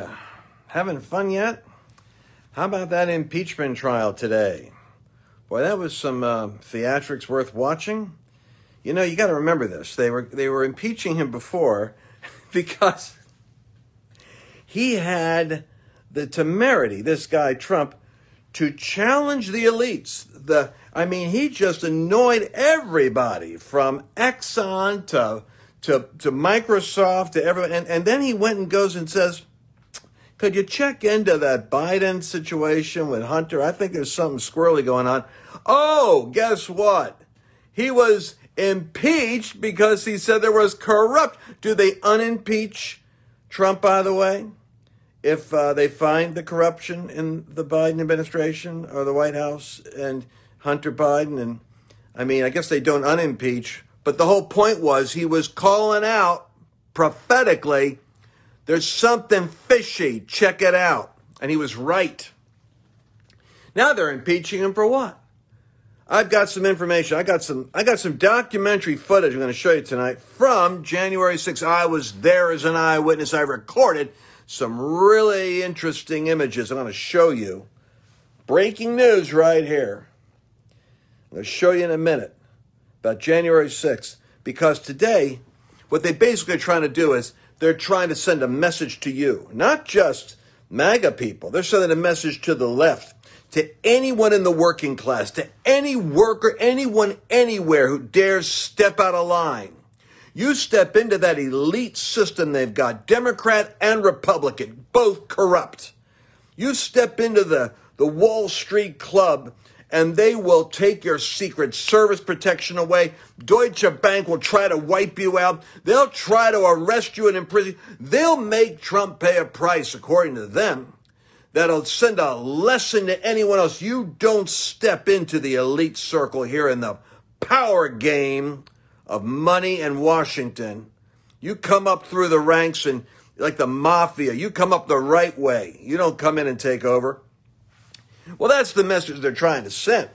You having fun yet? How about that impeachment trial today? Boy, that was some uh, theatrics worth watching. You know, you got to remember this. They were they were impeaching him before because he had the temerity, this guy Trump, to challenge the elites. The I mean, he just annoyed everybody from Exxon to to, to Microsoft, to everyone. And, and then he went and goes and says, could you check into that Biden situation with Hunter? I think there's something squirrely going on. Oh, guess what? He was impeached because he said there was corrupt. Do they unimpeach Trump, by the way, if uh, they find the corruption in the Biden administration or the White House and Hunter Biden? And I mean, I guess they don't unimpeach but the whole point was he was calling out prophetically, there's something fishy, check it out. And he was right. Now they're impeaching him for what? I've got some information. I got some I got some documentary footage I'm going to show you tonight from January 6th. I was there as an eyewitness. I recorded some really interesting images I'm going to show you. Breaking news right here. I'm going to show you in a minute about January 6th, because today, what they basically are trying to do is they're trying to send a message to you, not just MAGA people. They're sending a message to the left, to anyone in the working class, to any worker, anyone anywhere who dares step out of line. You step into that elite system they've got, Democrat and Republican, both corrupt. You step into the, the Wall Street Club and they will take your Secret Service protection away. Deutsche Bank will try to wipe you out. They'll try to arrest you and imprison. They'll make Trump pay a price, according to them. That'll send a lesson to anyone else. You don't step into the elite circle here in the power game of money and Washington. You come up through the ranks and like the mafia, you come up the right way. You don't come in and take over. Well, that's the message they're trying to send.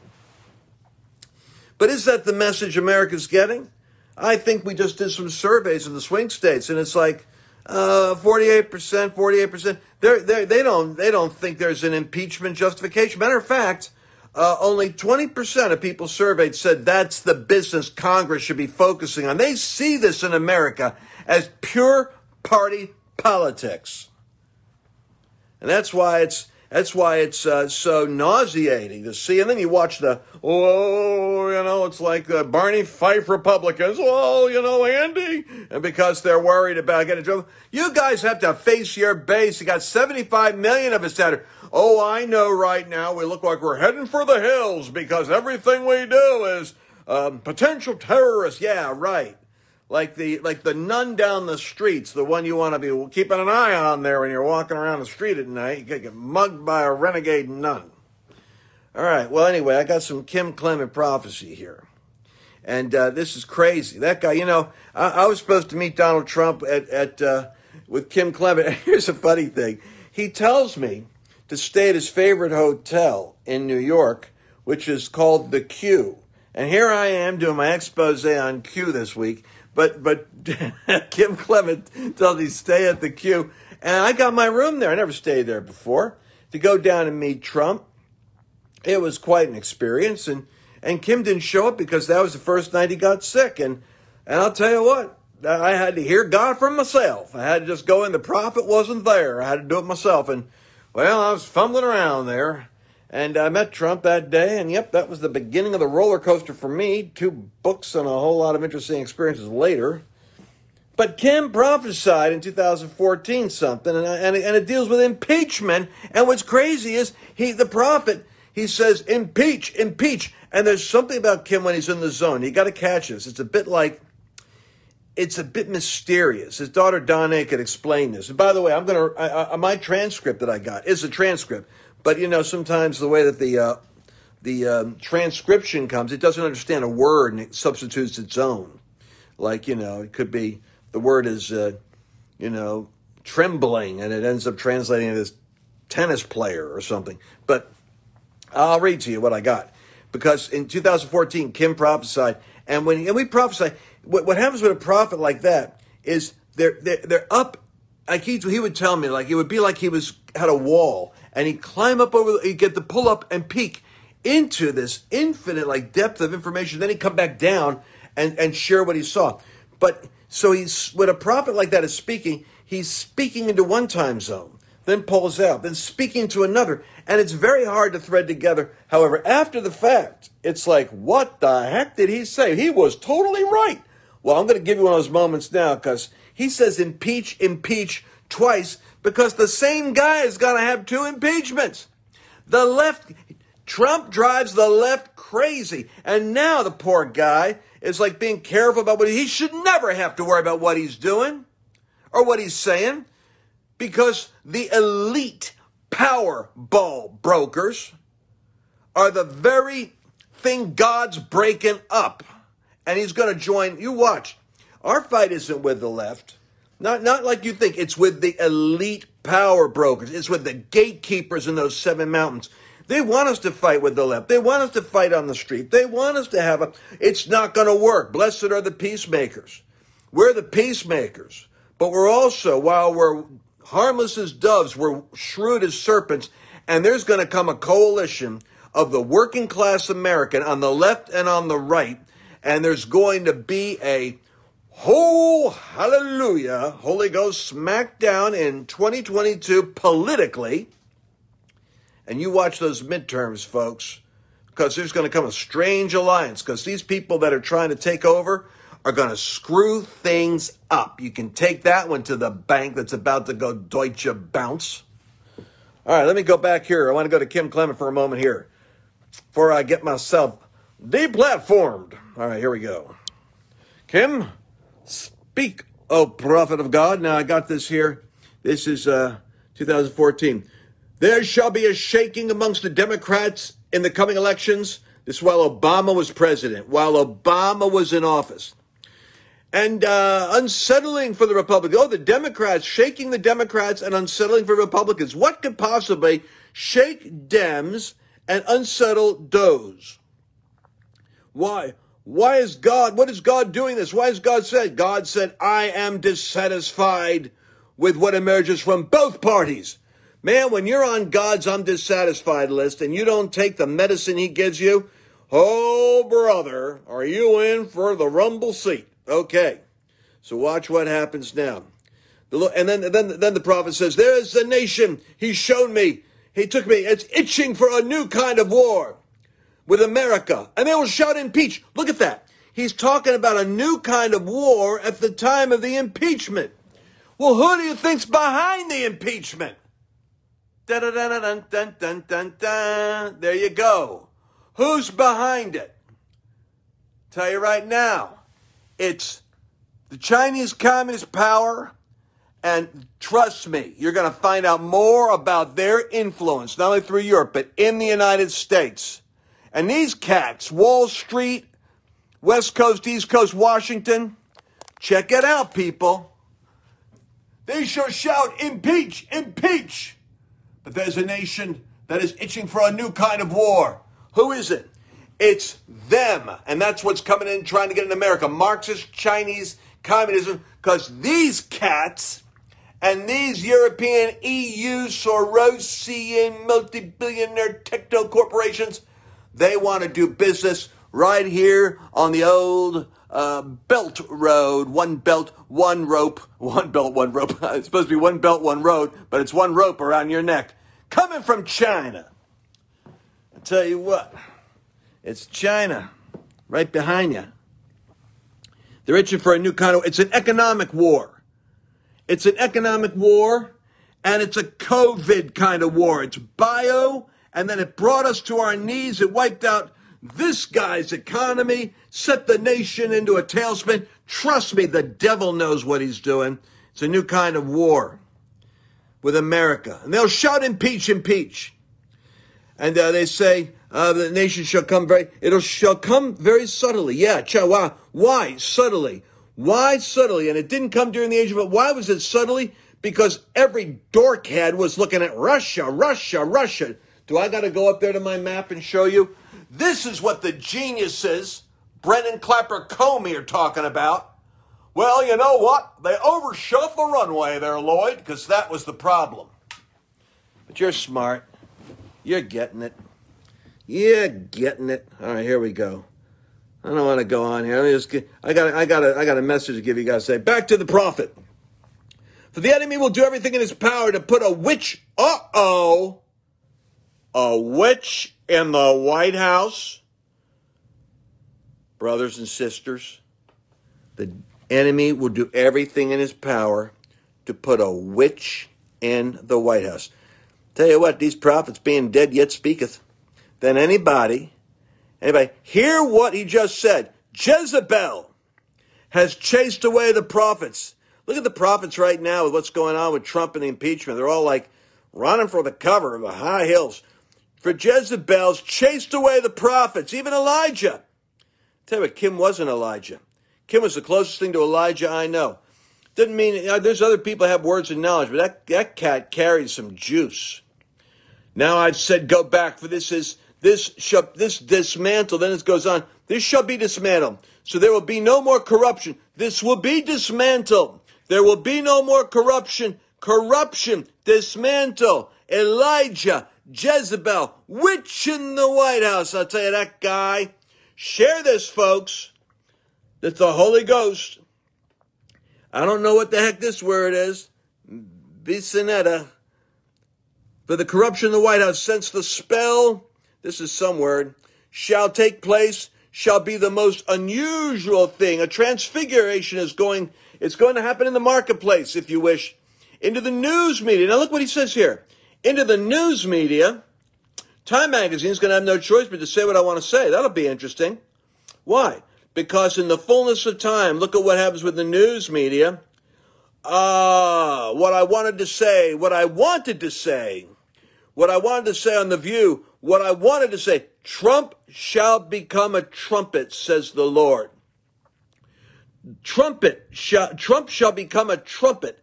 But is that the message America's getting? I think we just did some surveys in the swing states, and it's like uh, 48%, 48%. They're, they're, they, don't, they don't think there's an impeachment justification. Matter of fact, uh, only 20% of people surveyed said that's the business Congress should be focusing on. They see this in America as pure party politics. And that's why it's that's why it's uh, so nauseating to see. And then you watch the, oh, you know, it's like the Barney Fife Republicans. Oh, you know, Andy. And because they're worried about getting trouble. You guys have to face your base. You got 75 million of us that are, oh, I know right now we look like we're heading for the hills because everything we do is um, potential terrorists. Yeah, right like the like the nun down the streets, the one you want to be keeping an eye on there when you're walking around the street at night. You could get mugged by a renegade nun. All right. Well, anyway, I got some Kim Clement prophecy here, and uh, this is crazy. That guy, you know, I, I was supposed to meet Donald Trump at at uh, with Kim Clement. Here's a funny thing. He tells me to stay at his favorite hotel in New York, which is called the Q. And here I am doing my expose on Q this week but but Kim Clement told me stay at the Q, and I got my room there. I never stayed there before to go down and meet Trump. It was quite an experience, and and Kim didn't show up because that was the first night he got sick, and and I'll tell you what. I had to hear God from myself. I had to just go in. The prophet wasn't there. I had to do it myself. And, well, I was fumbling around there. And I met Trump that day, and yep, that was the beginning of the roller coaster for me. Two books and a whole lot of interesting experiences later. But Kim prophesied in 2014 something, and, and, and it deals with impeachment. And what's crazy is he, the prophet, He says, impeach, impeach. And there's something about Kim when he's in the zone. You got to catch this. It's a bit like, it's a bit mysterious. His daughter Donna could explain this. And by the way, I'm going to, my transcript that I got is a transcript. But, you know, sometimes the way that the, uh, the um, transcription comes, it doesn't understand a word and it substitutes its own. Like, you know, it could be, the word is, uh, you know, trembling, and it ends up translating it as tennis player or something. But I'll read to you what I got. Because in 2014, Kim prophesied, and when and we prophesy, what, what happens with a prophet like that is they're, they're, they're up, like he, he would tell me, like it would be like he was had a wall, and he'd climb up over, he'd get the pull up and peek into this infinite like depth of information. Then he'd come back down and, and share what he saw. But so he's when a prophet like that is speaking, he's speaking into one time zone then pulls out, then speaking to another. And it's very hard to thread together. However, after the fact, it's like, what the heck did he say? He was totally right. Well, I'm going to give you one of those moments now because he says impeach, impeach twice because the same guy is going to have two impeachments. The left, Trump drives the left crazy. And now the poor guy is like being careful about what he, should never have to worry about what he's doing or what he's saying because the elite Powerball brokers are the very thing God's breaking up. And he's going to join. You watch. Our fight isn't with the left. Not, not like you think. It's with the elite power brokers. It's with the gatekeepers in those seven mountains. They want us to fight with the left. They want us to fight on the street. They want us to have a. It's not going to work. Blessed are the peacemakers. We're the peacemakers. But we're also, while we're harmless as doves, we're shrewd as serpents, and there's going to come a coalition of the working class American on the left and on the right, and there's going to be a whole hallelujah, Holy Ghost smackdown in 2022 politically. And you watch those midterms, folks, because there's going to come a strange alliance, because these people that are trying to take over, are going to screw things up. You can take that one to the bank that's about to go Deutsche bounce. All right, let me go back here. I want to go to Kim Clement for a moment here before I get myself deplatformed. All right, here we go. Kim, speak, oh prophet of God. Now I got this here. This is uh, 2014. There shall be a shaking amongst the Democrats in the coming elections. This while Obama was president, while Obama was in office and uh, unsettling for the Republicans. Oh, the Democrats, shaking the Democrats and unsettling for Republicans. What could possibly shake Dems and unsettle those? Why? Why is God, what is God doing this? Why has God said? God said, I am dissatisfied with what emerges from both parties. Man, when you're on God's I'm dissatisfied list and you don't take the medicine he gives you, oh brother, are you in for the rumble seat? Okay, so watch what happens now. And then, then, then the prophet says, There is a nation. He's shown me. He took me. It's itching for a new kind of war with America. And they will shout impeach. Look at that. He's talking about a new kind of war at the time of the impeachment. Well, who do you think's behind the impeachment? There you go. Who's behind it? Tell you right now. It's the Chinese Communist power. And trust me, you're going to find out more about their influence, not only through Europe, but in the United States. And these cats, Wall Street, West Coast, East Coast, Washington, check it out, people. They shall shout, impeach, impeach. But there's a nation that is itching for a new kind of war. Who is it? It's them. And that's what's coming in trying to get in America. Marxist Chinese communism. Because these cats and these European EU Sorosian multi-billionaire techno corporations, they want to do business right here on the old uh, belt road. One belt, one rope. One belt, one rope. it's supposed to be one belt, one road, but it's one rope around your neck. Coming from China. I tell you what. It's China, right behind you. They're itching for a new kind of, it's an economic war. It's an economic war and it's a COVID kind of war. It's bio and then it brought us to our knees. It wiped out this guy's economy, set the nation into a tailspin. Trust me, the devil knows what he's doing. It's a new kind of war with America. And they'll shout, impeach, impeach. And uh, they say, uh, the nation shall come very, it'll shall come very subtly. Yeah, why? Why subtly? Why subtly? And it didn't come during the age of it. Why was it subtly? Because every dorkhead was looking at Russia, Russia, Russia. Do I got to go up there to my map and show you? This is what the geniuses, Brennan Clapper Comey, are talking about. Well, you know what? They overshot the runway there, Lloyd, because that was the problem. But you're smart. You're getting it. You're getting it. All right, here we go. I don't want to go on here. Me just get, I got I got a, I got a message to give you guys. Say back to the prophet. For the enemy will do everything in his power to put a witch. Uh oh, a witch in the White House. Brothers and sisters, the enemy will do everything in his power to put a witch in the White House. Tell you what, these prophets being dead yet speaketh. Then anybody, anybody, hear what he just said. Jezebel has chased away the prophets. Look at the prophets right now with what's going on with Trump and the impeachment. They're all like running for the cover of the high hills. For Jezebel's chased away the prophets, even Elijah. Tell you what, Kim wasn't Elijah. Kim was the closest thing to Elijah I know. Doesn't mean there's other people have words and knowledge, but that, that cat carries some juice. Now I've said go back for this is this shall this dismantle. Then it goes on. This shall be dismantled. So there will be no more corruption. This will be dismantled. There will be no more corruption. Corruption. Dismantle. Elijah. Jezebel. Witch in the White House. I'll tell you that guy. Share this, folks. That's the Holy Ghost. I don't know what the heck this word is. Bisinetta. For the corruption in the White House, since the spell this is some word, shall take place, shall be the most unusual thing. A transfiguration is going, it's going to happen in the marketplace, if you wish, into the news media. Now look what he says here. Into the news media, Time Magazine is going to have no choice but to say what I want to say. That'll be interesting. Why? Because in the fullness of time, look at what happens with the news media. Ah, uh, what I wanted to say, what I wanted to say, what I wanted to say on The View what I wanted to say, Trump shall become a trumpet, says the Lord. Trumpet, shall, Trump shall become a trumpet.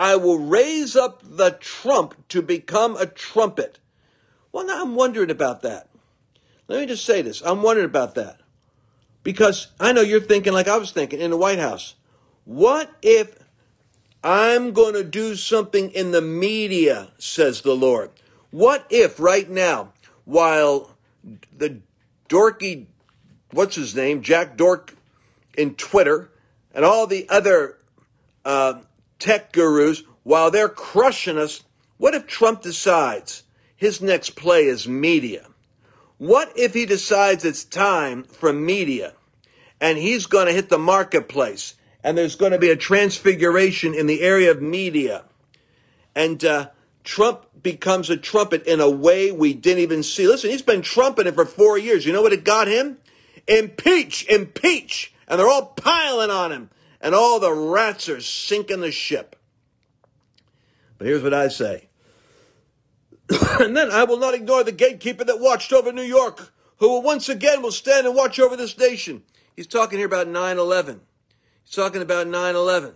I will raise up the trump to become a trumpet. Well, now I'm wondering about that. Let me just say this. I'm wondering about that. Because I know you're thinking like I was thinking in the White House. What if I'm going to do something in the media, says the Lord? What if right now while the dorky, what's his name, Jack Dork in Twitter, and all the other uh, tech gurus, while they're crushing us, what if Trump decides his next play is media? What if he decides it's time for media and he's going to hit the marketplace and there's going to be a transfiguration in the area of media and uh, Trump becomes a trumpet in a way we didn't even see. Listen, he's been trumpeting for four years. You know what it got him? Impeach, impeach. And they're all piling on him. And all the rats are sinking the ship. But here's what I say. and then I will not ignore the gatekeeper that watched over New York, who once again will stand and watch over this nation. He's talking here about 9-11. He's talking about 9-11.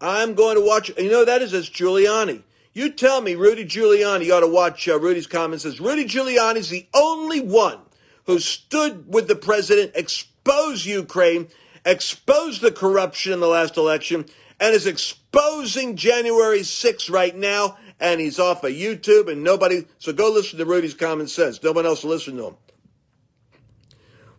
I'm going to watch, you know, that is as Giuliani. You tell me Rudy Giuliani, you ought to watch uh, Rudy's comments. Says Rudy Giuliani is the only one who stood with the president, exposed Ukraine, exposed the corruption in the last election, and is exposing January 6th right now. And he's off of YouTube and nobody. So go listen to Rudy's common sense. No one else will listen to him.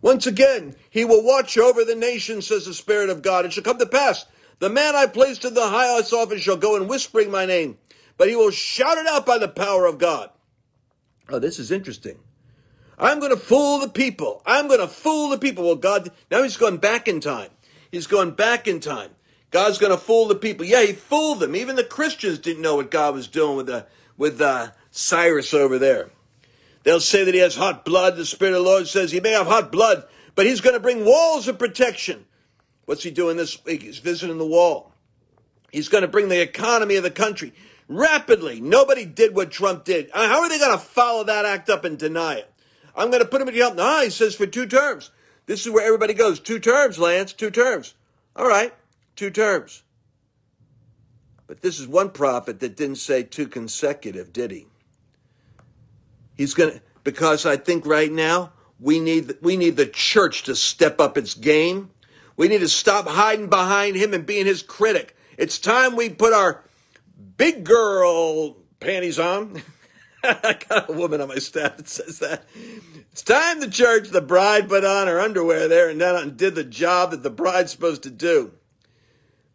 Once again, he will watch over the nation, says the Spirit of God. It shall come to pass. The man I placed in the highest office shall go and whispering my name but he will shout it out by the power of God. Oh, this is interesting. I'm going to fool the people. I'm going to fool the people. Well, God, now he's going back in time. He's going back in time. God's going to fool the people. Yeah, he fooled them. Even the Christians didn't know what God was doing with the, with uh, Cyrus over there. They'll say that he has hot blood. The Spirit of the Lord says he may have hot blood, but he's going to bring walls of protection. What's he doing this week? He's visiting the wall. He's going to bring the economy of the country rapidly. Nobody did what Trump did. Uh, how are they going to follow that act up and deny it? I'm going to put him in jail. Ah, no, he says for two terms. This is where everybody goes. Two terms, Lance, two terms. All right, two terms. But this is one prophet that didn't say two consecutive, did he? He's going to, because I think right now we need, we need the church to step up its game. We need to stop hiding behind him and being his critic. It's time we put our big girl panties on. I got a woman on my staff that says that. It's time the church, the bride put on her underwear there and then did the job that the bride's supposed to do.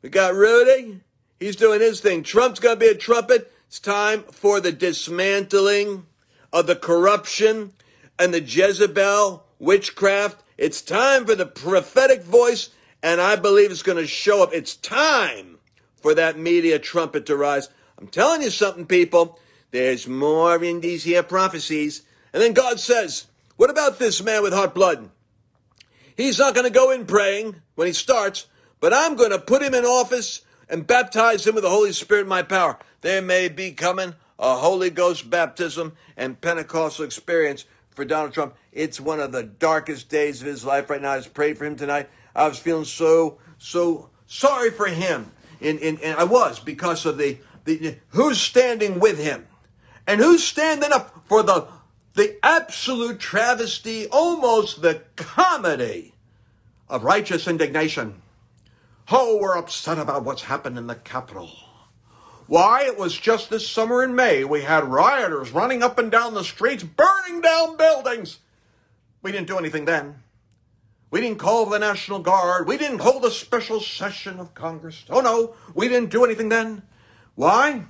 We got Rudy. He's doing his thing. Trump's going to be a trumpet. It's time for the dismantling of the corruption and the Jezebel witchcraft. It's time for the prophetic voice, and I believe it's going to show up. It's time for that media trumpet to rise. I'm telling you something, people. There's more in these here prophecies. And then God says, What about this man with hot blood? He's not going to go in praying when he starts, but I'm going to put him in office and baptize him with the Holy Spirit in my power. There may be coming a Holy Ghost baptism and Pentecostal experience for Donald Trump. It's one of the darkest days of his life right now. I just prayed for him tonight. I was feeling so, so sorry for him. And, and, and I was because of the, the who's standing with him and who's standing up for the the absolute travesty, almost the comedy of righteous indignation. Oh, we're upset about what's happened in the Capitol. Why, it was just this summer in May we had rioters running up and down the streets, burning down buildings. We didn't do anything then. We didn't call the National Guard. We didn't hold a special session of Congress. Oh no, we didn't do anything then. Why?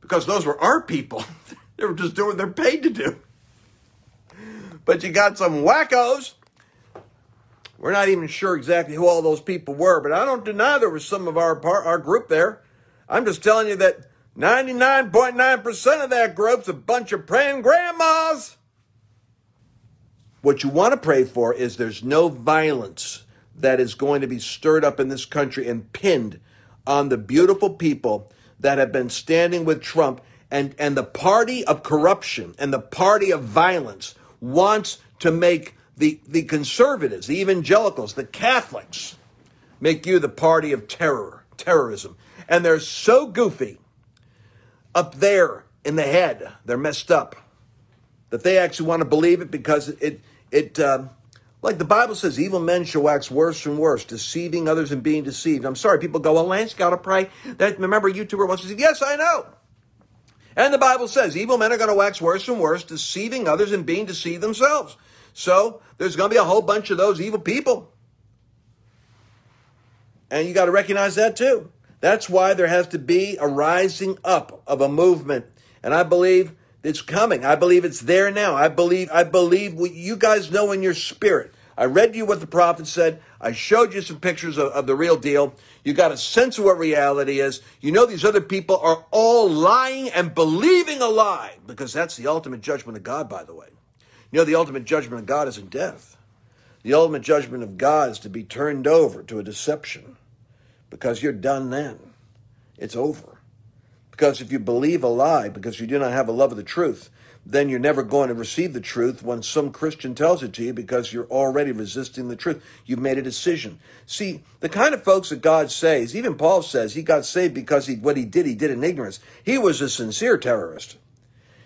Because those were our people. they were just doing what they're paid to do. But you got some wackos. We're not even sure exactly who all those people were, but I don't deny there was some of our part, our group there I'm just telling you that 99.9% of that group's a bunch of praying grandmas. What you want to pray for is there's no violence that is going to be stirred up in this country and pinned on the beautiful people that have been standing with Trump and, and the party of corruption and the party of violence wants to make the, the conservatives, the evangelicals, the Catholics, make you the party of terror, terrorism. And they're so goofy up there in the head, they're messed up, that they actually want to believe it because it, it, uh, like the Bible says, evil men shall wax worse and worse, deceiving others and being deceived. I'm sorry, people go, well, Lance, got to pray. That, remember, YouTuber wants to say, yes, I know. And the Bible says, evil men are going to wax worse and worse, deceiving others and being deceived themselves. So there's going to be a whole bunch of those evil people. And you got to recognize that too. That's why there has to be a rising up of a movement. And I believe it's coming. I believe it's there now. I believe, I believe what you guys know in your spirit. I read you what the prophet said. I showed you some pictures of, of the real deal. You got a sense of what reality is. You know these other people are all lying and believing a lie because that's the ultimate judgment of God, by the way. You know the ultimate judgment of God is in death. The ultimate judgment of God is to be turned over to a deception because you're done then. It's over. Because if you believe a lie because you do not have a love of the truth, then you're never going to receive the truth when some Christian tells it to you because you're already resisting the truth. You've made a decision. See, the kind of folks that God saves, even Paul says he got saved because he, what he did, he did in ignorance. He was a sincere terrorist.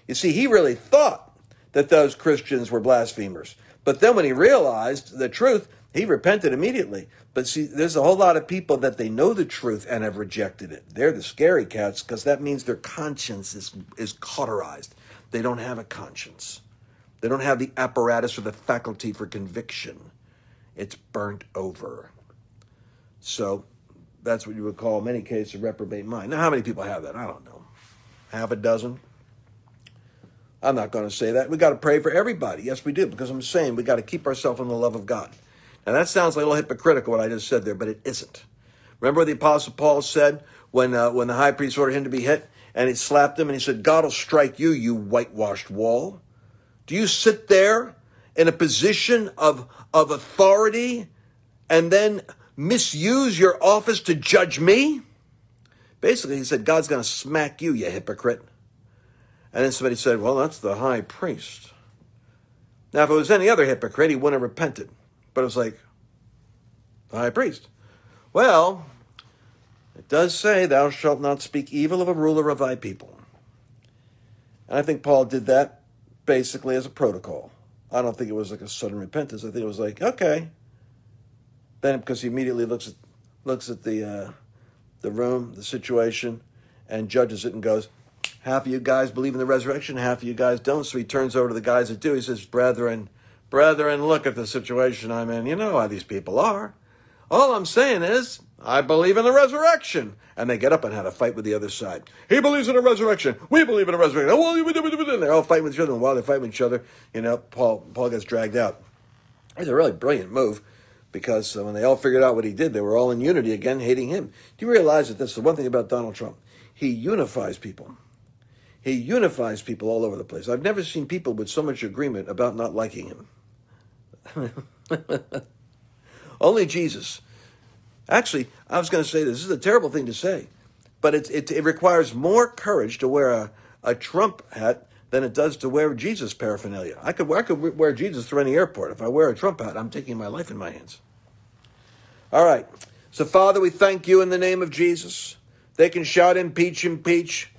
You see, he really thought that those Christians were blasphemers. But then when he realized the truth, he repented immediately. But see, there's a whole lot of people that they know the truth and have rejected it. They're the scary cats because that means their conscience is, is cauterized. They don't have a conscience. They don't have the apparatus or the faculty for conviction. It's burnt over. So that's what you would call, in many cases, a reprobate mind. Now, how many people have that? I don't know. Half a dozen? I'm not going to say that. We got to pray for everybody. Yes, we do, because I'm saying we got to keep ourselves in the love of God. Now that sounds a little hypocritical what I just said there, but it isn't. Remember what the Apostle Paul said when uh, when the high priest ordered him to be hit, and he slapped him, and he said, "God will strike you, you whitewashed wall." Do you sit there in a position of, of authority and then misuse your office to judge me? Basically, he said, God's going to smack you, you hypocrite. And then somebody said, Well, that's the high priest. Now, if it was any other hypocrite, he wouldn't have repented. But it was like, the high priest. Well, it does say, Thou shalt not speak evil of a ruler of thy people. And I think Paul did that basically as a protocol. I don't think it was like a sudden repentance. I think it was like, okay. Then because he immediately looks at looks at the uh, the room, the situation, and judges it and goes, half of you guys believe in the resurrection, half of you guys don't. So he turns over to the guys that do. He says, Brethren, brethren, look at the situation I'm in. You know how these people are. All I'm saying is, I believe in the resurrection. And they get up and have a fight with the other side. He believes in a resurrection. We believe in a resurrection. Well, they're all fighting with each other. And while they're fighting with each other, you know, Paul, Paul gets dragged out. It's a really brilliant move because when they all figured out what he did, they were all in unity again, hating him. Do you realize that that's the one thing about Donald Trump? He unifies people. He unifies people all over the place. I've never seen people with so much agreement about not liking him. Only Jesus. Actually, I was going to say this. this is a terrible thing to say, but it, it, it requires more courage to wear a, a Trump hat than it does to wear Jesus paraphernalia. I could, I could wear Jesus through any airport. If I wear a Trump hat, I'm taking my life in my hands. All right. So, Father, we thank you in the name of Jesus. They can shout impeach, impeach.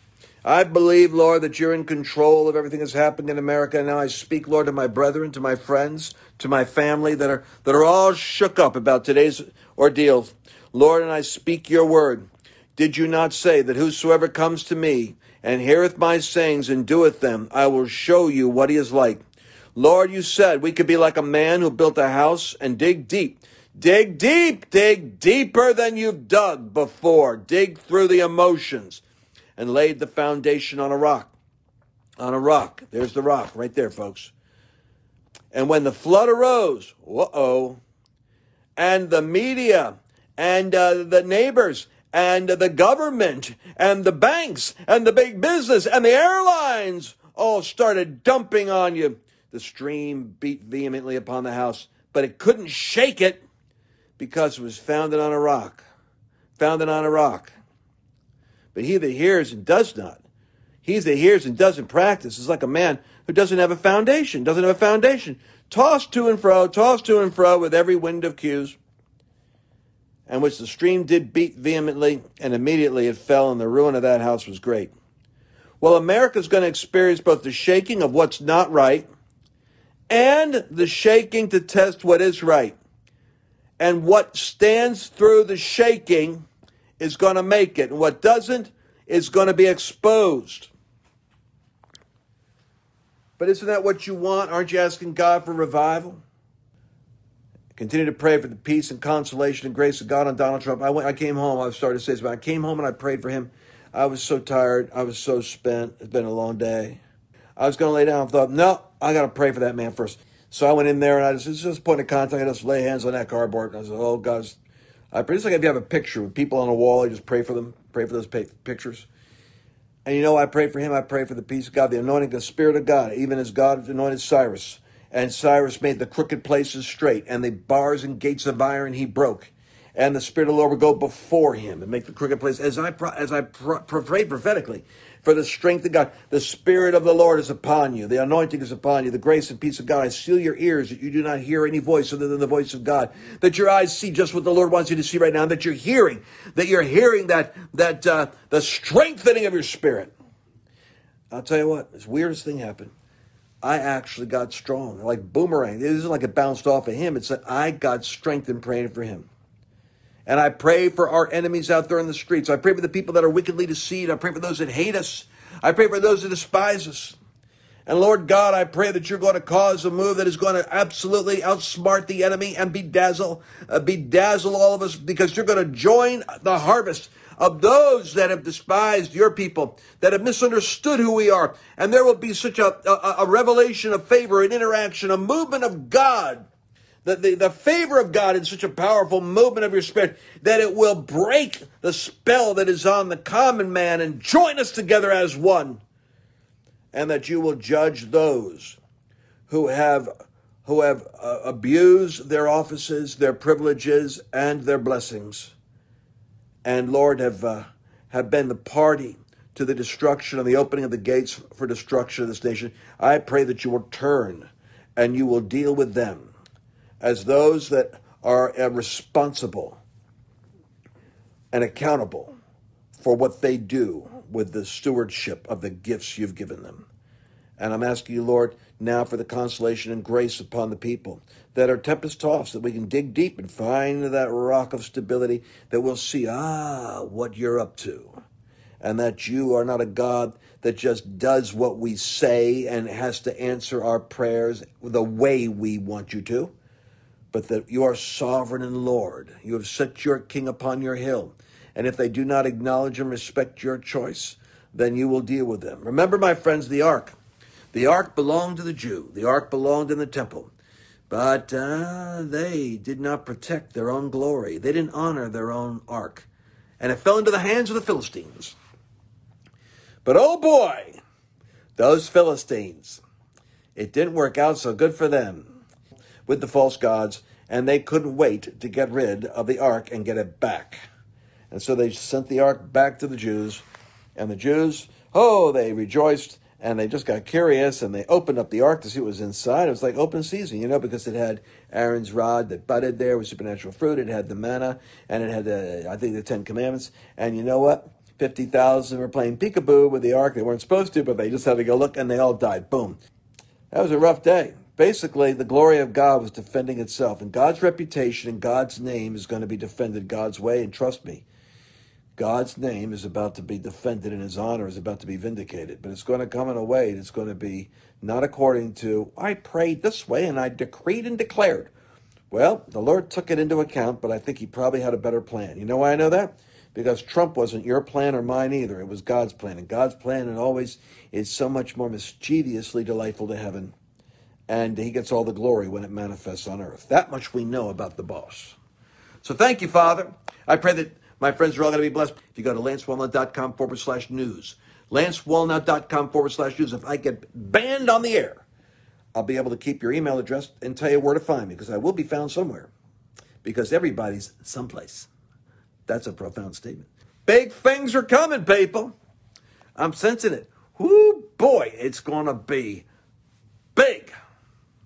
I believe, Lord, that you're in control of everything that's happening in America. And now I speak, Lord, to my brethren, to my friends, to my family that are that are all shook up about today's ordeal. Lord, and I speak your word. Did you not say that whosoever comes to me and heareth my sayings and doeth them, I will show you what he is like? Lord, you said we could be like a man who built a house and dig deep. Dig deep, dig deeper than you've dug before. Dig through the emotions and laid the foundation on a rock. On a rock. There's the rock right there, folks. And when the flood arose, uh oh, and the media and uh, the neighbors and the government and the banks and the big business and the airlines all started dumping on you, the stream beat vehemently upon the house, but it couldn't shake it because it was founded on a rock. Founded on a rock. But he that hears and does not, he that hears and doesn't practice is like a man who doesn't have a foundation, doesn't have a foundation. Tossed to and fro, tossed to and fro with every wind of cues, and which the stream did beat vehemently, and immediately it fell, and the ruin of that house was great. Well, America's going to experience both the shaking of what's not right and the shaking to test what is right. And what stands through the shaking is going to make it, and what doesn't is going to be exposed. But isn't that what you want? Aren't you asking God for revival? Continue to pray for the peace and consolation and grace of God on Donald Trump. I went, I came home. I've started to say this, but I came home and I prayed for him. I was so tired. I was so spent. It's been a long day. I was going to lay down. I thought, no, I got to pray for that man first. So I went in there and I just, just point of contact. I just lay hands on that cardboard. And I said, oh, God, I pray. It's like if you have a picture with people on a wall, I just pray for them, pray for those pictures. And you know, I pray for him. I pray for the peace of God, the anointing, of the Spirit of God, even as God anointed Cyrus. And Cyrus made the crooked places straight, and the bars and gates of iron he broke. And the Spirit of the Lord would go before him and make the crooked place. As I as I pray prophetically, for the strength of God. The Spirit of the Lord is upon you. The anointing is upon you. The grace and peace of God. I seal your ears that you do not hear any voice other than the voice of God. That your eyes see just what the Lord wants you to see right now. That you're hearing, that you're hearing that, that, uh, the strengthening of your spirit. I'll tell you what, this weirdest thing happened. I actually got strong, like boomerang. It isn't like it bounced off of him. It's that I got strength in praying for him. And I pray for our enemies out there in the streets. I pray for the people that are wickedly deceived. I pray for those that hate us. I pray for those that despise us. And Lord God, I pray that you're going to cause a move that is going to absolutely outsmart the enemy and bedazzle, uh, bedazzle all of us because you're going to join the harvest of those that have despised your people, that have misunderstood who we are. And there will be such a, a, a revelation of favor, an interaction, a movement of God the, the, the favor of God in such a powerful movement of your spirit that it will break the spell that is on the common man and join us together as one. And that you will judge those who have who have uh, abused their offices, their privileges, and their blessings, and Lord have uh, have been the party to the destruction and the opening of the gates for destruction of this nation. I pray that you will turn and you will deal with them as those that are uh, responsible and accountable for what they do with the stewardship of the gifts you've given them. And I'm asking you, Lord, now for the consolation and grace upon the people that are tempest tossed, that we can dig deep and find that rock of stability, that we'll see, ah, what you're up to. And that you are not a God that just does what we say and has to answer our prayers the way we want you to, but that you are sovereign and Lord. You have set your king upon your hill. And if they do not acknowledge and respect your choice, then you will deal with them. Remember, my friends, the ark. The ark belonged to the Jew, the ark belonged in the temple. But uh, they did not protect their own glory. They didn't honor their own ark. And it fell into the hands of the Philistines. But oh boy, those Philistines, it didn't work out so good for them with the false gods, and they couldn't wait to get rid of the ark and get it back. And so they sent the ark back to the Jews, and the Jews, oh, they rejoiced and they just got curious and they opened up the ark to see what was inside. It was like open season, you know, because it had Aaron's rod that budded there with supernatural fruit. It had the manna and it had the, I think, the Ten Commandments. And you know what? 50,000 were playing peekaboo with the ark. They weren't supposed to, but they just had to go look and they all died. Boom. That was a rough day. Basically, the glory of God was defending itself, and God's reputation and God's name is going to be defended God's way. And trust me, God's name is about to be defended and his honor is about to be vindicated. But it's going to come in a way that's going to be not according to, I prayed this way and I decreed and declared. Well, the Lord took it into account, but I think he probably had a better plan. You know why I know that? Because Trump wasn't your plan or mine either. It was God's plan. And God's plan, and always, is so much more mischievously delightful to heaven. And he gets all the glory when it manifests on earth. That much we know about the boss. So thank you, Father. I pray that my friends are all going to be blessed. If you go to lancewallnau.com forward slash news, lancewallnau.com forward slash news, if I get banned on the air, I'll be able to keep your email address and tell you where to find me because I will be found somewhere because everybody's someplace. That's a profound statement. Big things are coming, people. I'm sensing it. Whoo, boy, it's going to be big.